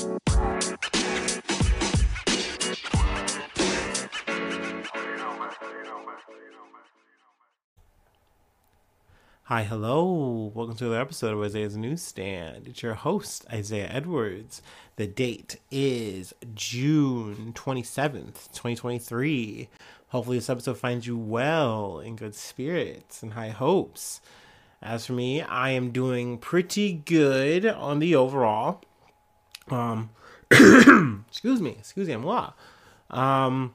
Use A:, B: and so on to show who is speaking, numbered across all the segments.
A: Hi, hello. Welcome to another episode of Isaiah's Newsstand. It's your host, Isaiah Edwards. The date is June 27th, 2023. Hopefully, this episode finds you well, in good spirits, and high hopes. As for me, I am doing pretty good on the overall. Um, excuse me, excuse me, I'm moi. Um,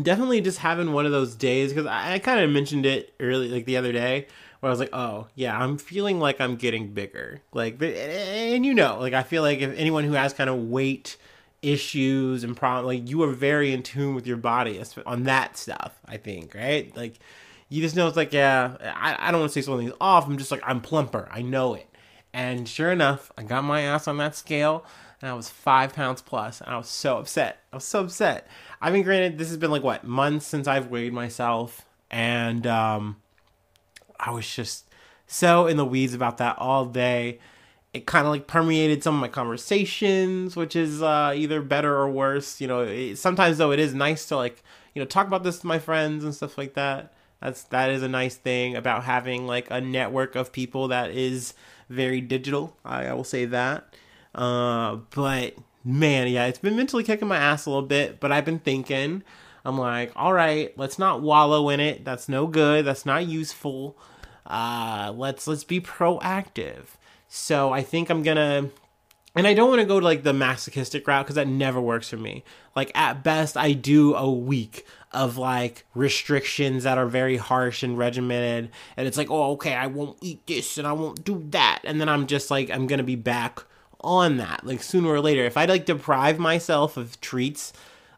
A: definitely just having one of those days because I, I kind of mentioned it early, like the other day, where I was like, oh yeah, I'm feeling like I'm getting bigger. Like, and you know, like I feel like if anyone who has kind of weight issues and problem, like you are very in tune with your body on that stuff. I think, right? Like, you just know it's like, yeah, I, I don't want to say something's off. I'm just like, I'm plumper. I know it. And sure enough, I got my ass on that scale and I was five pounds plus, and I was so upset. I was so upset. I mean, granted, this has been like what months since I've weighed myself, and um, I was just so in the weeds about that all day. It kind of like permeated some of my conversations, which is uh, either better or worse. You know, it, sometimes though it is nice to like you know talk about this to my friends and stuff like that. That's that is a nice thing about having like a network of people that is very digital. I, I will say that. Uh, but man, yeah, it's been mentally kicking my ass a little bit. But I've been thinking, I'm like, all right, let's not wallow in it. That's no good. That's not useful uh, let's let's be proactive. So I think I'm gonna and I don't want to go to like the masochistic route because that never works for me. Like at best, I do a week of like restrictions that are very harsh and regimented, and it's like, oh, okay, I won't eat this and I won't do that, and then I'm just like, I'm gonna be back on that like sooner or later. If I like deprive myself of treats,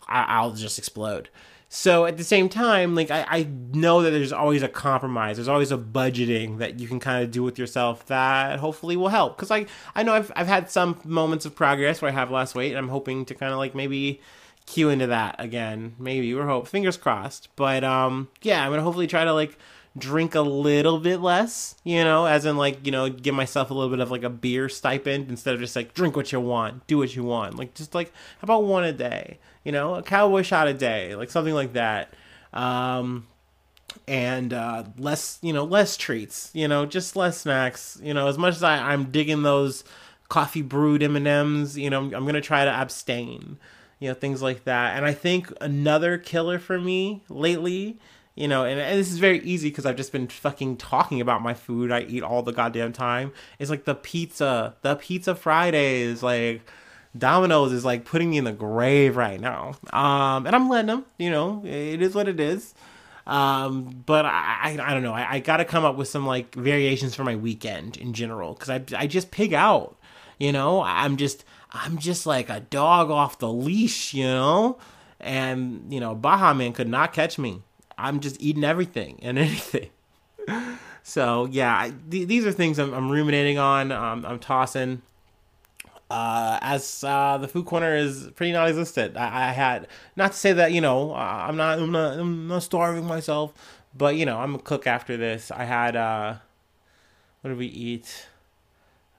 A: I- I'll just explode. So at the same time, like I, I know that there's always a compromise. There's always a budgeting that you can kind of do with yourself that hopefully will help. Because I I know I've I've had some moments of progress where I have lost weight, and I'm hoping to kind of like maybe cue into that again. Maybe we're hope fingers crossed. But um yeah, I'm gonna hopefully try to like drink a little bit less, you know, as in like, you know, give myself a little bit of like a beer stipend instead of just like drink what you want, do what you want. Like just like how about one a day? you know, a cowboy shot a day, like something like that. Um, and uh, less, you know, less treats, you know, just less snacks. You know, as much as I, I'm digging those coffee brewed M and M's, you know, I'm, I'm gonna try to abstain, you know, things like that. And I think another killer for me lately, you know, and, and this is very easy because I've just been fucking talking about my food I eat all the goddamn time. It's like the pizza, the pizza Fridays, like Domino's is like putting me in the grave right now. Um, and I'm letting them, you know, it is what it is. Um, but I, I, I don't know. I, I got to come up with some like variations for my weekend in general because I, I just pig out. You know, I'm just, I'm just like a dog off the leash. You know, and you know, Baha Man could not catch me. I'm just eating everything and anything. so yeah, I, th- these are things I'm, I'm ruminating on. Um, I'm tossing uh, as uh, the food corner is pretty non-existent. I, I, had not to say that you know I'm not I'm not I'm not starving myself, but you know I'm a cook after this. I had uh, what did we eat?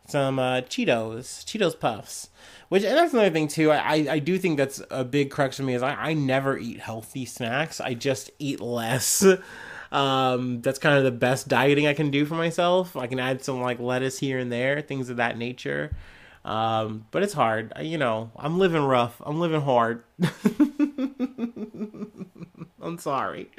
A: Some uh, Cheetos, Cheetos puffs. Which and that's another thing too. I, I do think that's a big crux for me is I, I never eat healthy snacks. I just eat less. Um, that's kind of the best dieting I can do for myself. I can add some like lettuce here and there, things of that nature. Um, but it's hard. You know, I'm living rough. I'm living hard. I'm sorry.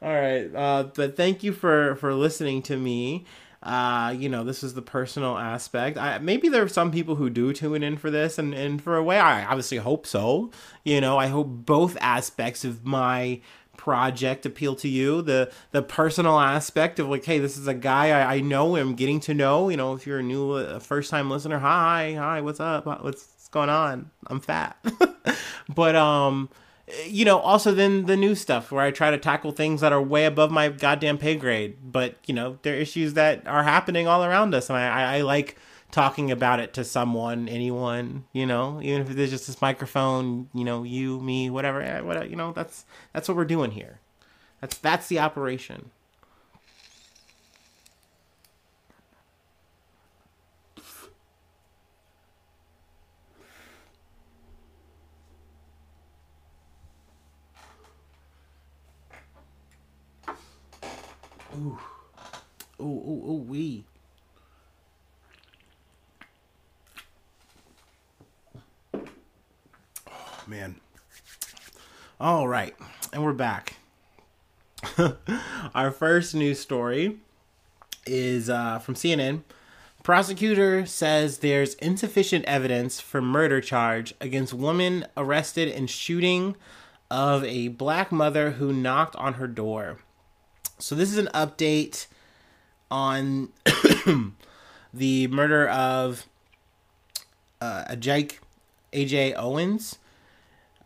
A: All right. Uh, but thank you for for listening to me. Uh, you know, this is the personal aspect. I, maybe there are some people who do tune in for this, and, and for a way, I obviously hope so. You know, I hope both aspects of my project appeal to you. The the personal aspect of like hey this is a guy I, I know I'm getting to know. You know if you're a new uh, first time listener hi hi what's up? What's going on? I'm fat. But um you know also then the new stuff where I try to tackle things that are way above my goddamn pay grade but you know there are issues that are happening all around us and I, I, I like talking about it to someone, anyone, you know, even if it's just this microphone, you know, you, me, whatever, eh, whatever, you know, that's that's what we're doing here. That's that's the operation. Ooh, ooh, ooh, ooh, wee. Oh, man. All right, and we're back. Our first news story is uh, from CNN. Prosecutor says there's insufficient evidence for murder charge against woman arrested in shooting of a black mother who knocked on her door. So this is an update on the murder of uh, Ajike AJ Owens,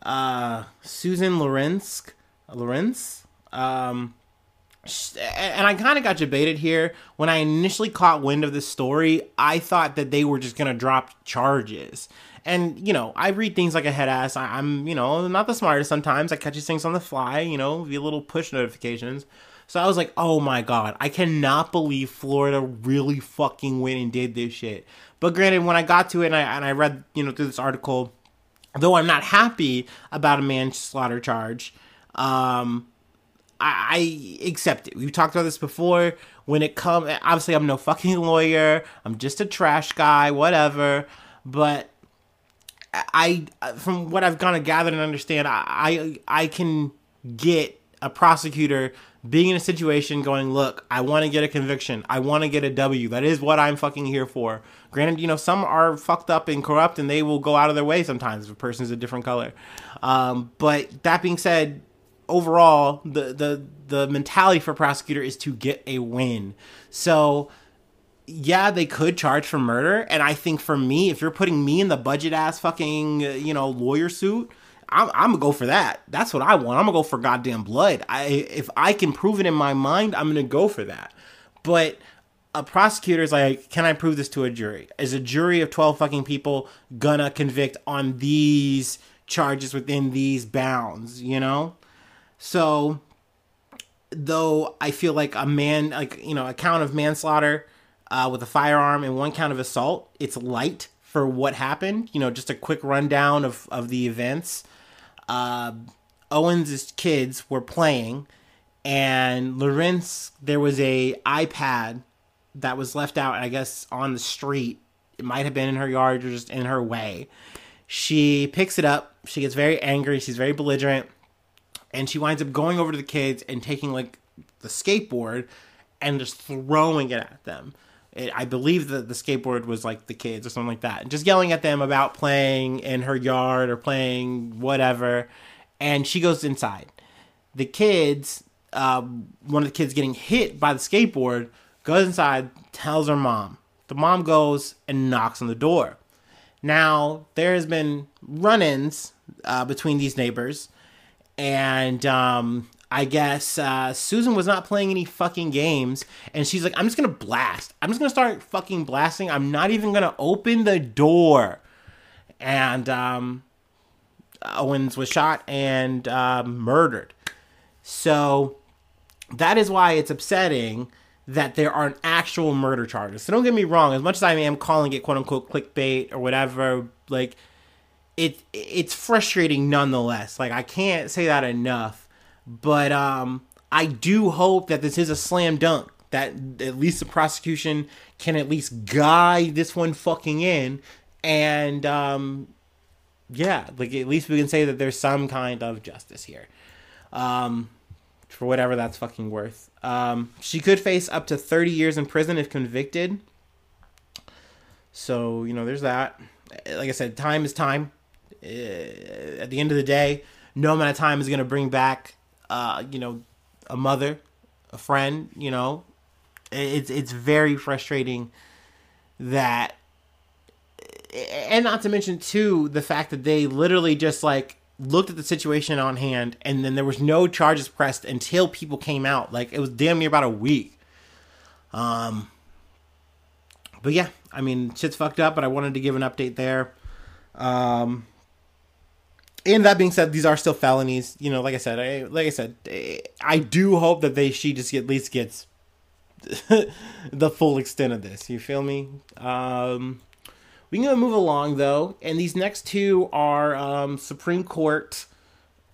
A: uh, Susan Lorincz, Lorincz, um, and I kind of got debated here. When I initially caught wind of this story, I thought that they were just gonna drop charges. And you know, I read things like a head ass. I, am you know not the smartest sometimes. I catch these things on the fly. You know, via little push notifications. So I was like, oh my god, I cannot believe Florida really fucking went and did this shit. But granted, when I got to it and I, and I read you know through this article, though I'm not happy about a manslaughter charge. Um, I, accept it. We've talked about this before. When it comes, obviously, I'm no fucking lawyer. I'm just a trash guy, whatever. But I, from what I've kind of gathered and understand, I, I, I can get a prosecutor being in a situation going, look, I want to get a conviction. I want to get a W. That is what I'm fucking here for. Granted, you know, some are fucked up and corrupt and they will go out of their way sometimes if a person's a different color. Um, but that being said, overall the the the mentality for prosecutor is to get a win. So yeah, they could charge for murder, and I think for me, if you're putting me in the budget ass fucking you know lawyer suit, I'm, I'm, gonna go for that. That's what I want. I'm gonna go for goddamn blood. I if I can prove it in my mind, I'm gonna go for that. But a prosecutor is like, can I prove this to a jury? Is a jury of twelve fucking people gonna convict on these charges within these bounds? You know. So, though I feel like a man, like, you know, a count of manslaughter uh, with a firearm and one count of assault, it's light for what happened. You know, just a quick rundown of, of the events. Uh, Owens' kids were playing, and Lorincz, there was a iPad that was left out, I guess, on the street. It might have been in her yard or just in her way. She picks it up. She gets very angry. She's very belligerent and she winds up going over to the kids and taking like the skateboard and just throwing it at them. I believe that the skateboard was like the kids or something like that, and just yelling at them about playing in her yard or playing whatever. And she goes inside. The kids, uh, one of the kids getting hit by the skateboard, goes inside, tells her mom. The mom goes and knocks on the door. Now there has been run-ins uh, between these neighbors and um, I guess uh, Susan was not playing any fucking games, and she's like, "I'm just gonna blast. I'm just gonna start fucking blasting. I'm not even gonna open the door." And um, Owens was shot and uh, murdered. So that is why it's upsetting that there aren't actual murder charges. So don't get me wrong. As much as I am calling it "quote unquote" clickbait or whatever, like it it's frustrating nonetheless. Like I can't say that enough. But um I do hope that this is a slam dunk. That at least the prosecution can at least guide this one fucking in. And um yeah, like at least we can say that there's some kind of justice here. Um for whatever that's fucking worth. Um, she could face up to 30 years in prison if convicted. So, you know, there's that. Like I said, time is time. Uh, at the end of the day, no amount of time is going to bring back, uh, you know, a mother, a friend. You know, it's it's very frustrating that, and not to mention too the fact that they literally just like looked at the situation on hand and then there was no charges pressed until people came out. Like it was damn near about a week. Um, but yeah, I mean, shit's fucked up, but I wanted to give an update there. Um, and that being said, these are still felonies. You know, like I said, I, like I said, I do hope that they she just at least gets the full extent of this. You feel me? Um, we can move along though, and these next two are um, Supreme Court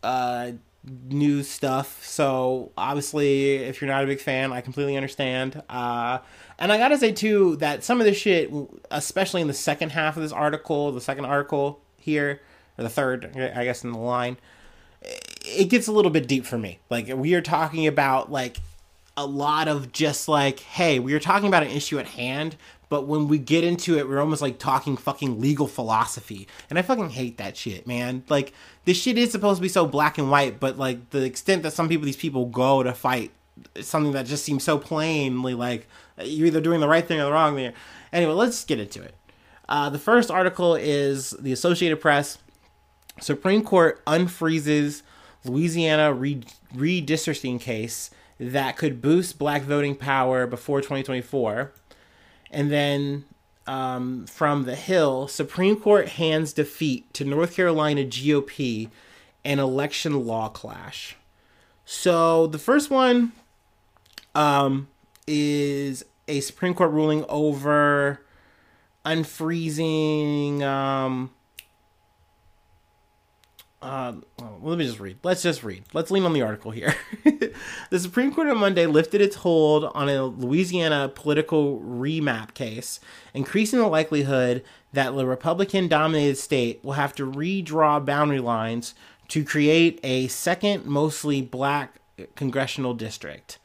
A: uh, new stuff. So obviously, if you're not a big fan, I completely understand. Uh, and I gotta say too that some of this shit, especially in the second half of this article, the second article here, or the third, I guess in the line, it gets a little bit deep for me. Like we are talking about like a lot of just like, hey, we are talking about an issue at hand, but when we get into it, we're almost like talking fucking legal philosophy. And I fucking hate that shit, man. Like, this shit is supposed to be so black and white, but like the extent that some people, these people go to fight something that just seems so plainly like you're either doing the right thing or the wrong thing. Anyway, let's get into it. Uh, the first article is the Associated Press. Supreme Court unfreezes Louisiana redistricting case that could boost black voting power before 2024. And then um, from the Hill, Supreme Court hands defeat to North Carolina GOP and election law clash. So the first one um, is a Supreme Court ruling over unfreezing um, um, well, let me just read. Let's just read. Let's lean on the article here. the Supreme Court on Monday lifted its hold on a Louisiana political remap case, increasing the likelihood that the Republican dominated state will have to redraw boundary lines to create a second, mostly black congressional district.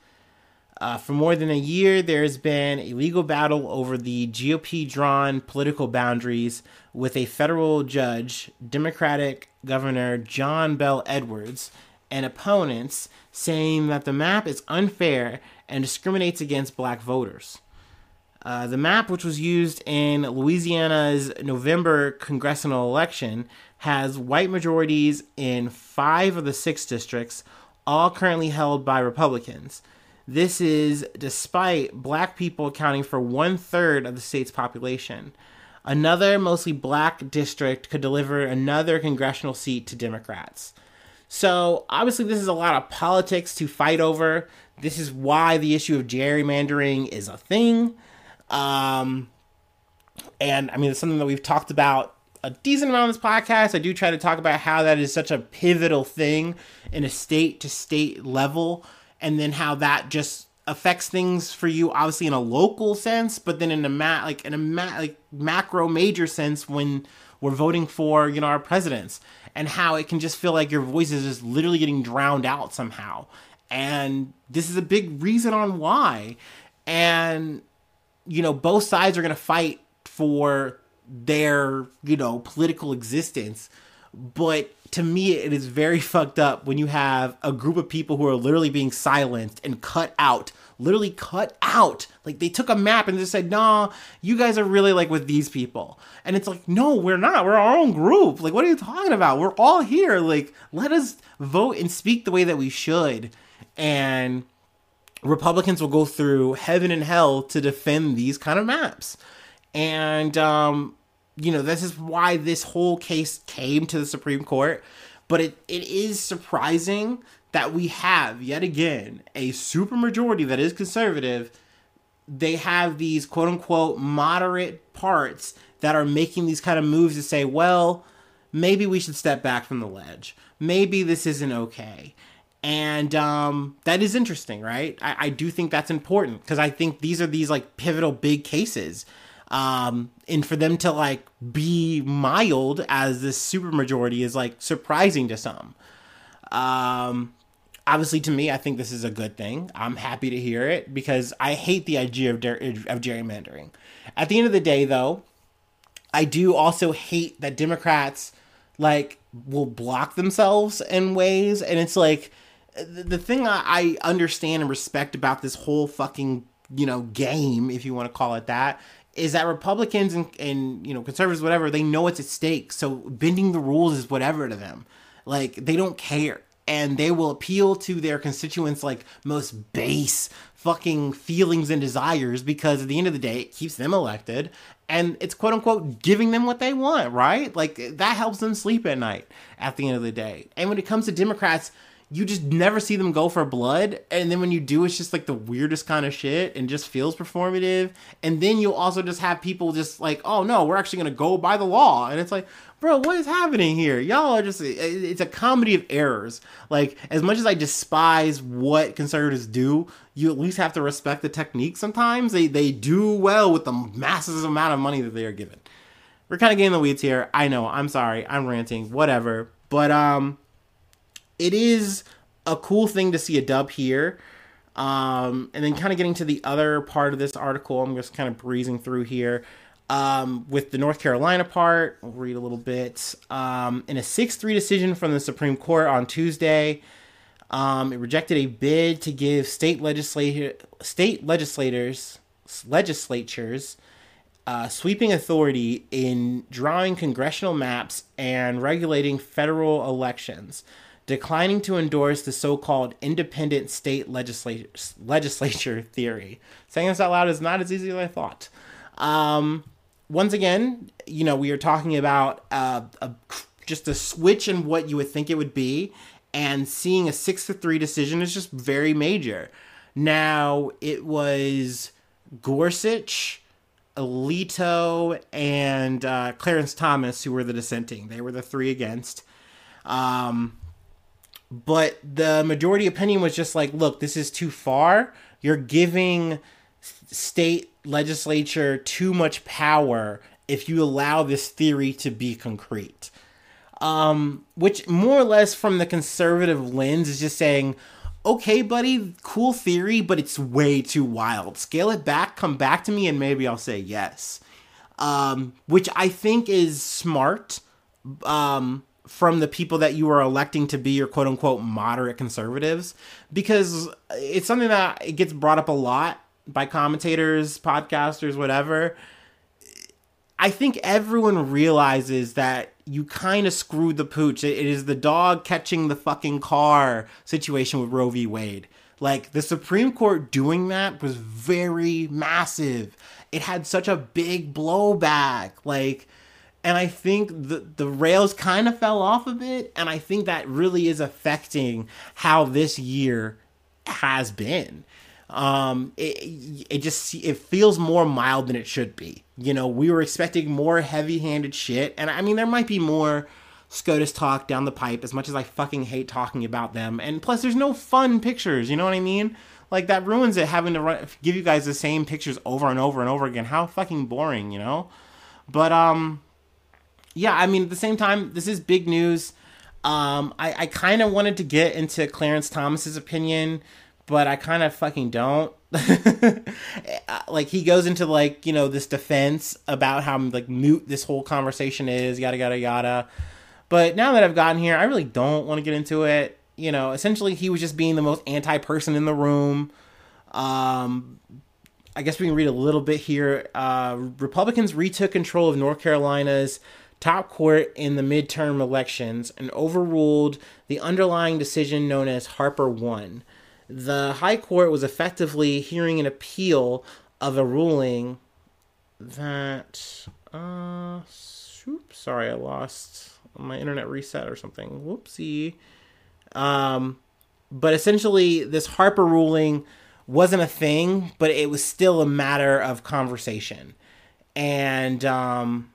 A: Uh, for more than a year, there has been a legal battle over the GOP drawn political boundaries with a federal judge, Democratic Governor John Bel Edwards, and opponents saying that the map is unfair and discriminates against black voters. Uh, the map, which was used in Louisiana's November congressional election, has white majorities in five of the six districts, all currently held by Republicans. This is despite black people accounting for one third of the state's population. Another mostly black district could deliver another congressional seat to Democrats. So, obviously, this is a lot of politics to fight over. This is why the issue of gerrymandering is a thing. Um, and I mean, it's something that we've talked about a decent amount on this podcast. I do try to talk about how that is such a pivotal thing in a state to state level and then how that just affects things for you obviously in a local sense but then in a ma- like in a ma- like macro major sense when we're voting for you know our presidents and how it can just feel like your voice is just literally getting drowned out somehow. And this is a big reason on why. And you know both sides are going to fight for their you know political existence but to me it is very fucked up when you have a group of people who are literally being silenced and cut out literally cut out. Like they took a map and just said nah you guys are really like with these people. And it's like no we're not. We're our own group. Like what are you talking about? We're all here. Like let us vote and speak the way that we should. And republicans will go through heaven and hell to defend these kind of maps. And um you know, this is why this whole case came to the Supreme Court. But it, it is surprising that we have, yet again, a supermajority that is conservative. They have these quote unquote moderate parts that are making these kind of moves to say, well, maybe we should step back from the ledge. Maybe this isn't okay. And um, that is interesting, right? I, I do think that's important because I think these are these like pivotal big cases um, and for them to like be mild as this super majority is like surprising to some. Um, obviously, to me, I think this is a good thing. I'm happy to hear it because I hate the idea of, of gerrymandering. At the end of the day, though, I do also hate that Democrats like will block themselves in ways, and it's like the thing I understand and respect about this whole fucking you know game, if you want to call it that, is that Republicans and, and you know conservatives, whatever, they know it's at stake. So bending the rules is whatever to them. Like they don't care, and they will appeal to their constituents' like most base fucking feelings and desires because at the end of the day, it keeps them elected, and it's quote unquote giving them what they want, right? Like that helps them sleep at night at the end of the day. And when it comes to Democrats, you just never see them go for blood and then when you do it's just like the weirdest kind of shit and just feels performative. And then you'll also just have people just like oh no we're actually gonna go by the law. And it's like bro what is happening here? Y'all are just it's a comedy of errors. Like as much as i despise what conservatives do you at least have to respect the technique sometimes. They they do well with the massive amount of money that they are given. We're kind of getting the weeds here. I know. I'm sorry. I'm ranting. Whatever. But um it is a cool thing to see a dub here. Um, and then kind of getting to the other part of this article, I'm just kind of breezing through here. Um, with the North Carolina part, we'll read a little bit. Um, in a 6 3 decision from the Supreme Court on Tuesday, um, it rejected a bid to give state legislator, state legislators, legislatures uh, sweeping authority in drawing congressional maps and regulating federal elections declining to endorse the so called independent state legislature, legislature theory. Saying this out loud is not as easy as I thought. Um, once again, you know, we are talking about uh, a, just a switch in what you would think it would be, and seeing a six to three decision is just very major. Now, it was Gorsuch, Alito, and uh, Clarence Thomas who were the dissenting. They were the three against. Um, but the majority opinion was just like, look, this is too far. You're giving state legislature too much power if you allow this theory to be concrete. Um, which more or less from the conservative lens is just saying, okay, buddy, cool theory, but it's way too wild. Scale it back, come back to me, and maybe I'll say yes. Um, which I think is smart. Um, from the people that you are electing to be your quote unquote moderate conservatives because it's something that it gets brought up a lot by commentators, podcasters, whatever. I think everyone realizes that you kind of screwed the pooch. It is the dog catching the fucking car situation with Roe v. Wade. Like the Supreme Court doing that was very massive. It had such a big blowback. Like and I think the the rails kind of fell off a bit, and I think that really is affecting how this year has been. Um, it it just it feels more mild than it should be. You know, we were expecting more heavy handed shit, and I mean there might be more SCOTUS talk down the pipe. As much as I fucking hate talking about them, and plus there's no fun pictures. You know what I mean? Like that ruins it having to run, give you guys the same pictures over and over and over again. How fucking boring, you know? But um yeah, I mean, at the same time, this is big news. Um, I, I kind of wanted to get into Clarence Thomas's opinion, but I kind of fucking don't. like he goes into like you know this defense about how like moot this whole conversation is, yada yada yada. But now that I've gotten here, I really don't want to get into it. You know, essentially, he was just being the most anti person in the room. Um, I guess we can read a little bit here. Uh, Republicans retook control of North Carolina's top court in the midterm elections and overruled the underlying decision known as Harper 1. The High Court was effectively hearing an appeal of a ruling that. Uh, oops, sorry, I lost my internet reset or something. Whoopsie. Um, but essentially, this Harper ruling wasn't a thing, but it was still a matter of conversation. And um,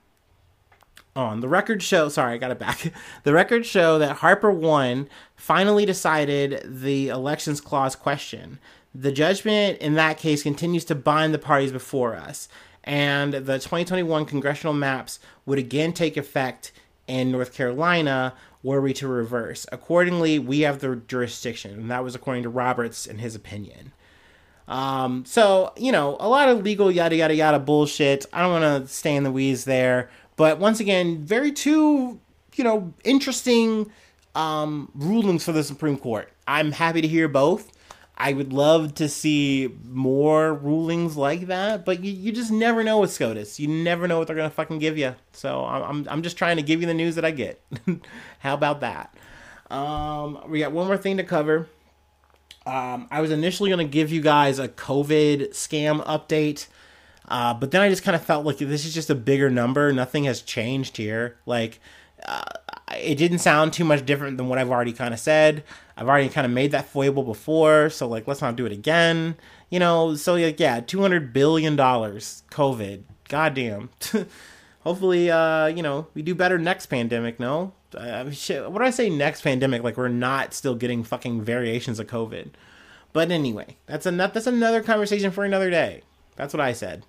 A: on. The records show, sorry, I got it back. The records show that Harper I, finally decided the elections clause question. The judgment in that case continues to bind the parties before us, and the 2021 congressional maps would again take effect in North Carolina were we to reverse. Accordingly, we have the jurisdiction, and that was according to Roberts in his opinion. Um, so, you know, a lot of legal yada yada yada bullshit. I don't want to stay in the weeds there. But once again, very two, you know, interesting um, rulings for the Supreme Court. I'm happy to hear both. I would love to see more rulings like that, but you, you just never know with SCOTUS. You never know what they're gonna fucking give you. So I'm I'm just trying to give you the news that I get. How about that? Um, we got one more thing to cover. Um, I was initially gonna give you guys a COVID scam update. Uh, but then I just kind of felt like this is just a bigger number. Nothing has changed here. Like, uh, it didn't sound too much different than what I've already kind of said. I've already kind of made that foible before, so like let's not do it again. You know, so like yeah, two hundred billion dollars COVID. Goddamn. Hopefully, uh, you know, we do better next pandemic. No, uh, shit. What do I say? Next pandemic, like we're not still getting fucking variations of COVID. But anyway, that's a that's another conversation for another day. That's what I said.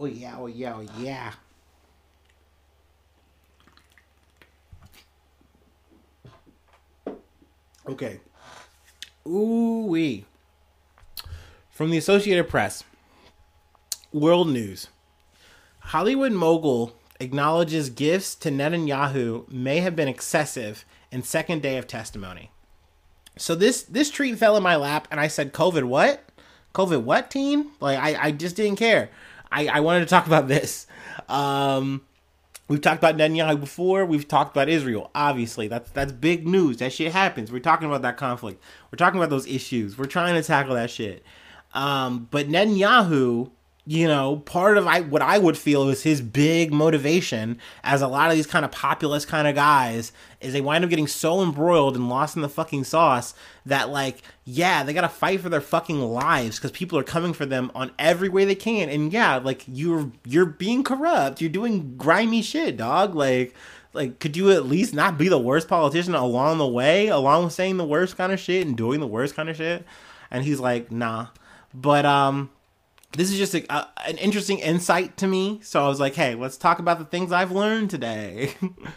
A: Oh yeah, oh yeah, oh yeah. Okay. Ooh wee. From the Associated Press. World News. Hollywood mogul acknowledges gifts to Netanyahu may have been excessive in second day of testimony. So this this tweet fell in my lap and I said, COVID what? COVID what team? Like I, I just didn't care. I, I wanted to talk about this. Um We've talked about Netanyahu before. We've talked about Israel. Obviously, that's that's big news. That shit happens. We're talking about that conflict. We're talking about those issues. We're trying to tackle that shit. Um, but Netanyahu you know, part of I, what I would feel is his big motivation, as a lot of these kind of populist kind of guys, is they wind up getting so embroiled and lost in the fucking sauce that, like, yeah, they gotta fight for their fucking lives because people are coming for them on every way they can. And yeah, like you're you're being corrupt, you're doing grimy shit, dog. Like, like could you at least not be the worst politician along the way, along with saying the worst kind of shit and doing the worst kind of shit? And he's like, nah. But um this is just a, a, an interesting insight to me. So I was like, hey, let's talk about the things I've learned today.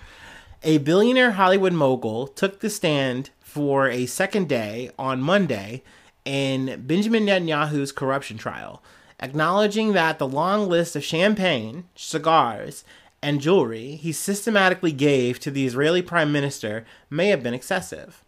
A: a billionaire Hollywood mogul took the stand for a second day on Monday in Benjamin Netanyahu's corruption trial, acknowledging that the long list of champagne, cigars, and jewelry he systematically gave to the Israeli prime minister may have been excessive.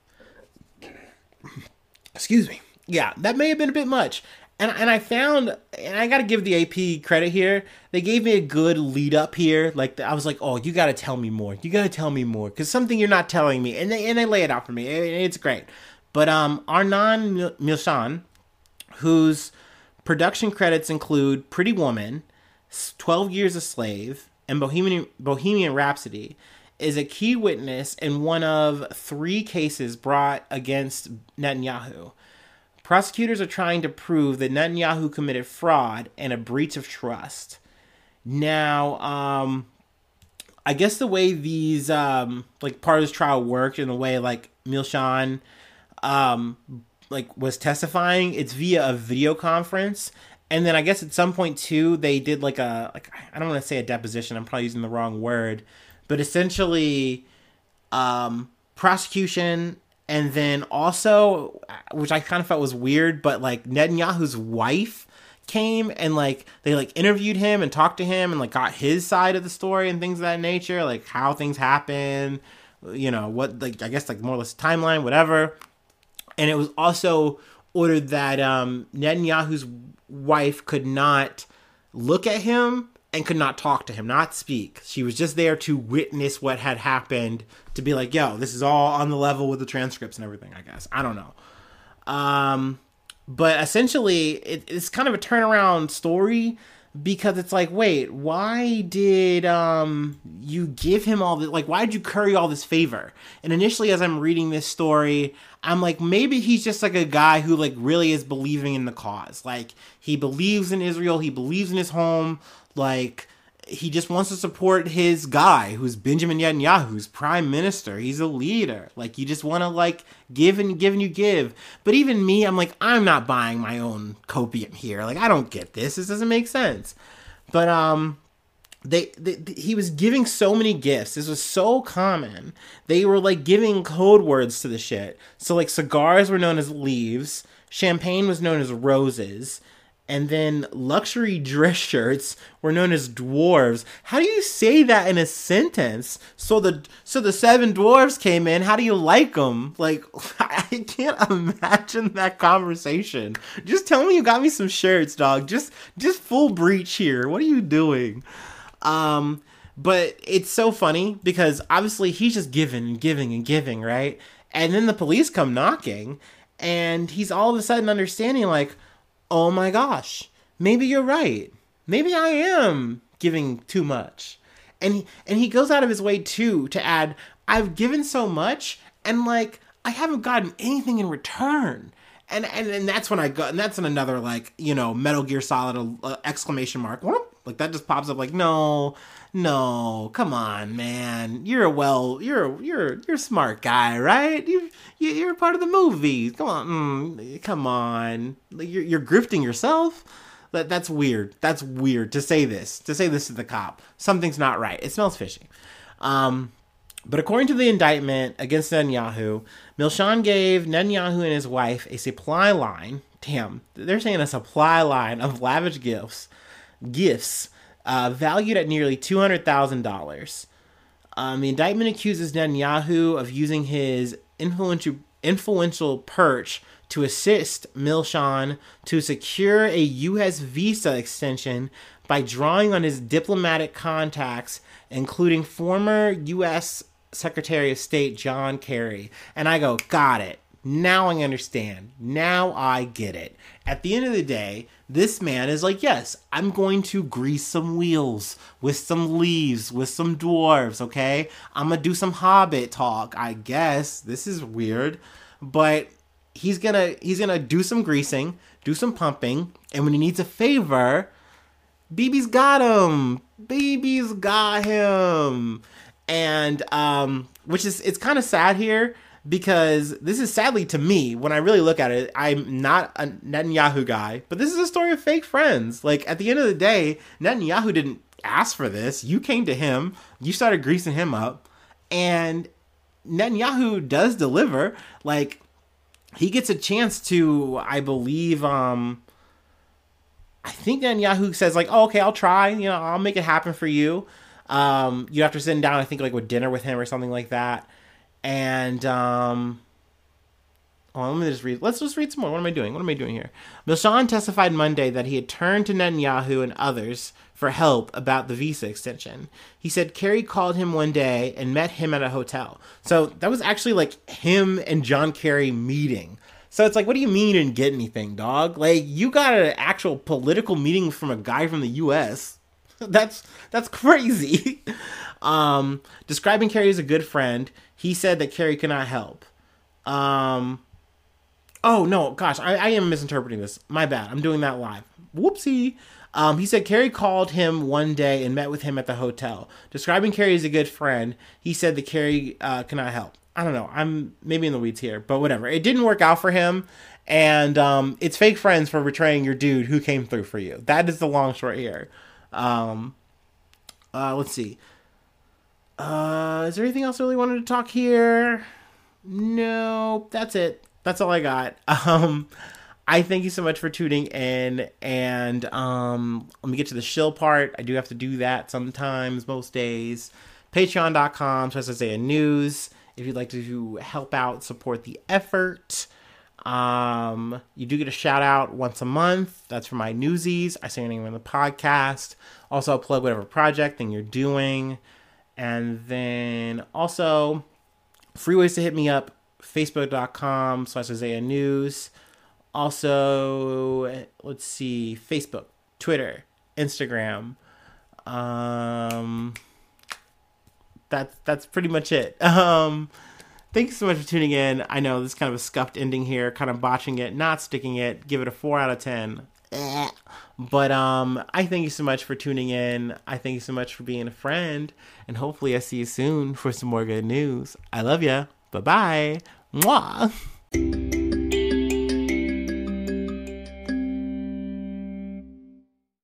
A: Excuse me. Yeah, that may have been a bit much and and I found and I got to give the AP credit here. They gave me a good lead up here. Like I was like, "Oh, you got to tell me more. You got to tell me more cuz something you're not telling me." And they and they lay it out for me. It's great. But um Arnon Milchan, whose production credits include Pretty Woman, 12 Years a Slave, and Bohemian Bohemian Rhapsody, is a key witness in one of three cases brought against Netanyahu. Prosecutors are trying to prove that Netanyahu committed fraud and a breach of trust. Now, um, I guess the way these um, like part of this trial worked and the way like Milchan um, like was testifying, it's via a video conference. And then I guess at some point too, they did like a like I don't want to say a deposition. I'm probably using the wrong word, but essentially, um, prosecution and then also, which I kind of felt was weird, but like Netanyahu's wife came and like they like interviewed him and talked to him and like got his side of the story and things of that nature, like how things happen, you know, what like I guess like more or less timeline, whatever. And it was also ordered that um Netanyahu's wife could not look at him and could not talk to him, not speak. She was just there to witness what had happened, to be like, yo, this is all on the level with the transcripts and everything, I guess. I don't know. Um, but essentially, it, it's kind of a turnaround story because it's like, wait, why did um you give him all this? Like, why did you curry all this favor? And initially, as I'm reading this story, I'm like, maybe he's just like a guy who like really is believing in the cause. Like, he believes in Israel, he believes in his home. Like he just wants to support his guy who's Benjamin Netanyahu, who's prime minister. He's a leader. Like you just want to like give and give and you give. But even me, I'm like I'm not buying my own copium here. Like I don't get this. This doesn't make sense. But um they, they, he was giving so many gifts. This was so common. They were like giving code words to the shit. So like cigars were known as leaves, champagne was known as roses, and then luxury dress shirts were known as dwarves. How do you say that in a sentence? So the so the seven dwarves came in. How do you like them? Like I can't imagine that conversation. Just tell me you got me some shirts, dog. Just just full breach here. What are you doing? Um But it's so funny because obviously he's just giving and giving and giving, right? And then the police come knocking, and he's all of a sudden understanding, like, oh my gosh, maybe you're right. Maybe I am giving too much. And he, and he goes out of his way too to add, I've given so much, and like, I haven't gotten anything in return and and, and that's when I go, and that's in another like you know Metal Gear Solid uh, exclamation mark. Like that just pops up. Like no, no, come on, man. You're a well, you're you're you're a smart guy, right? You, you you're part of the movie. Come on, mm, come on. You're you're grifting yourself. That that's weird. That's weird to say this. To say this to the cop. Something's not right. It smells fishy. Um, but according to the indictment against Netanyahu, Milchan gave Netanyahu and his wife a supply line. Damn, they're saying a supply line of lavish gifts, gifts uh, valued at nearly two hundred thousand um, dollars. The indictment accuses Netanyahu of using his influential influential perch to assist Milchan to secure a U.S. visa extension by drawing on his diplomatic contacts, including former U.S. Secretary of State John Kerry. And I go, got it. Now I understand. Now I get it. At the end of the day, this man is like, yes, I'm going to grease some wheels with some leaves, with some dwarves, okay? I'm gonna do some hobbit talk, I guess. This is weird. But he's gonna he's gonna do some greasing, do some pumping, and when he needs a favor, Bibi's got him. Bibi's got him and um, which is it's kind of sad here because this is sadly to me when I really look at it. I'm not a Netanyahu guy, but this is a story of fake friends. Like at the end of the day, Netanyahu didn't ask for this. You came to him, you started greasing him up, and Netanyahu does deliver. Like he gets a chance to, I believe, um, I think Netanyahu says like, "Oh, okay, I'll try. You know, I'll make it happen for you." Um, you have to sit down, I think, like with dinner with him or something like that. And um, oh, let me just read. Let's just read some more. What am I doing? What am I doing here? Milchan testified Monday that he had turned to Netanyahu and others for help about the visa extension. He said Kerry called him one day and met him at a hotel. So that was actually like him and John Kerry meeting. So it's like, what do you mean you didn't get anything, dog? Like you got an actual political meeting from a guy from the U.S. that's that's crazy. um, describing Kerry as a good friend, he said that Kerry cannot help. Um, oh no, gosh, I, I am misinterpreting this. My bad. I'm doing that live. Whoopsie. Um, he said Kerry called him one day and met with him at the hotel. Describing Kerry as a good friend, he said that Kerry uh, cannot help. I don't know. I'm maybe in the weeds here, but whatever. It didn't work out for him, and um, it's fake friends for betraying your dude who came through for you. That is the long short here. Um, uh, let's see. Uh, is there anything else I really wanted to talk here? No, that's it. That's all I got. Um, I thank you so much for tuning in, and um, let me get to the shill part. I do have to do that sometimes, most days. Patreon.com slash Isaiah News. If you'd like to help out, support the effort. Um, you do get a shout out once a month. That's for my newsies. I say your name on the podcast. Also, I'll plug whatever project thing you're doing. And then also, free ways to hit me up facebook.com slash Isaiah News. Also, let's see, Facebook, Twitter, Instagram. Um, that's that's pretty much it. Um, thanks so much for tuning in. I know this is kind of a scuffed ending here, kind of botching it, not sticking it. Give it a four out of ten. But um, I thank you so much for tuning in. I thank you so much for being a friend, and hopefully I see you soon for some more good news. I love you. Bye bye. Mwah.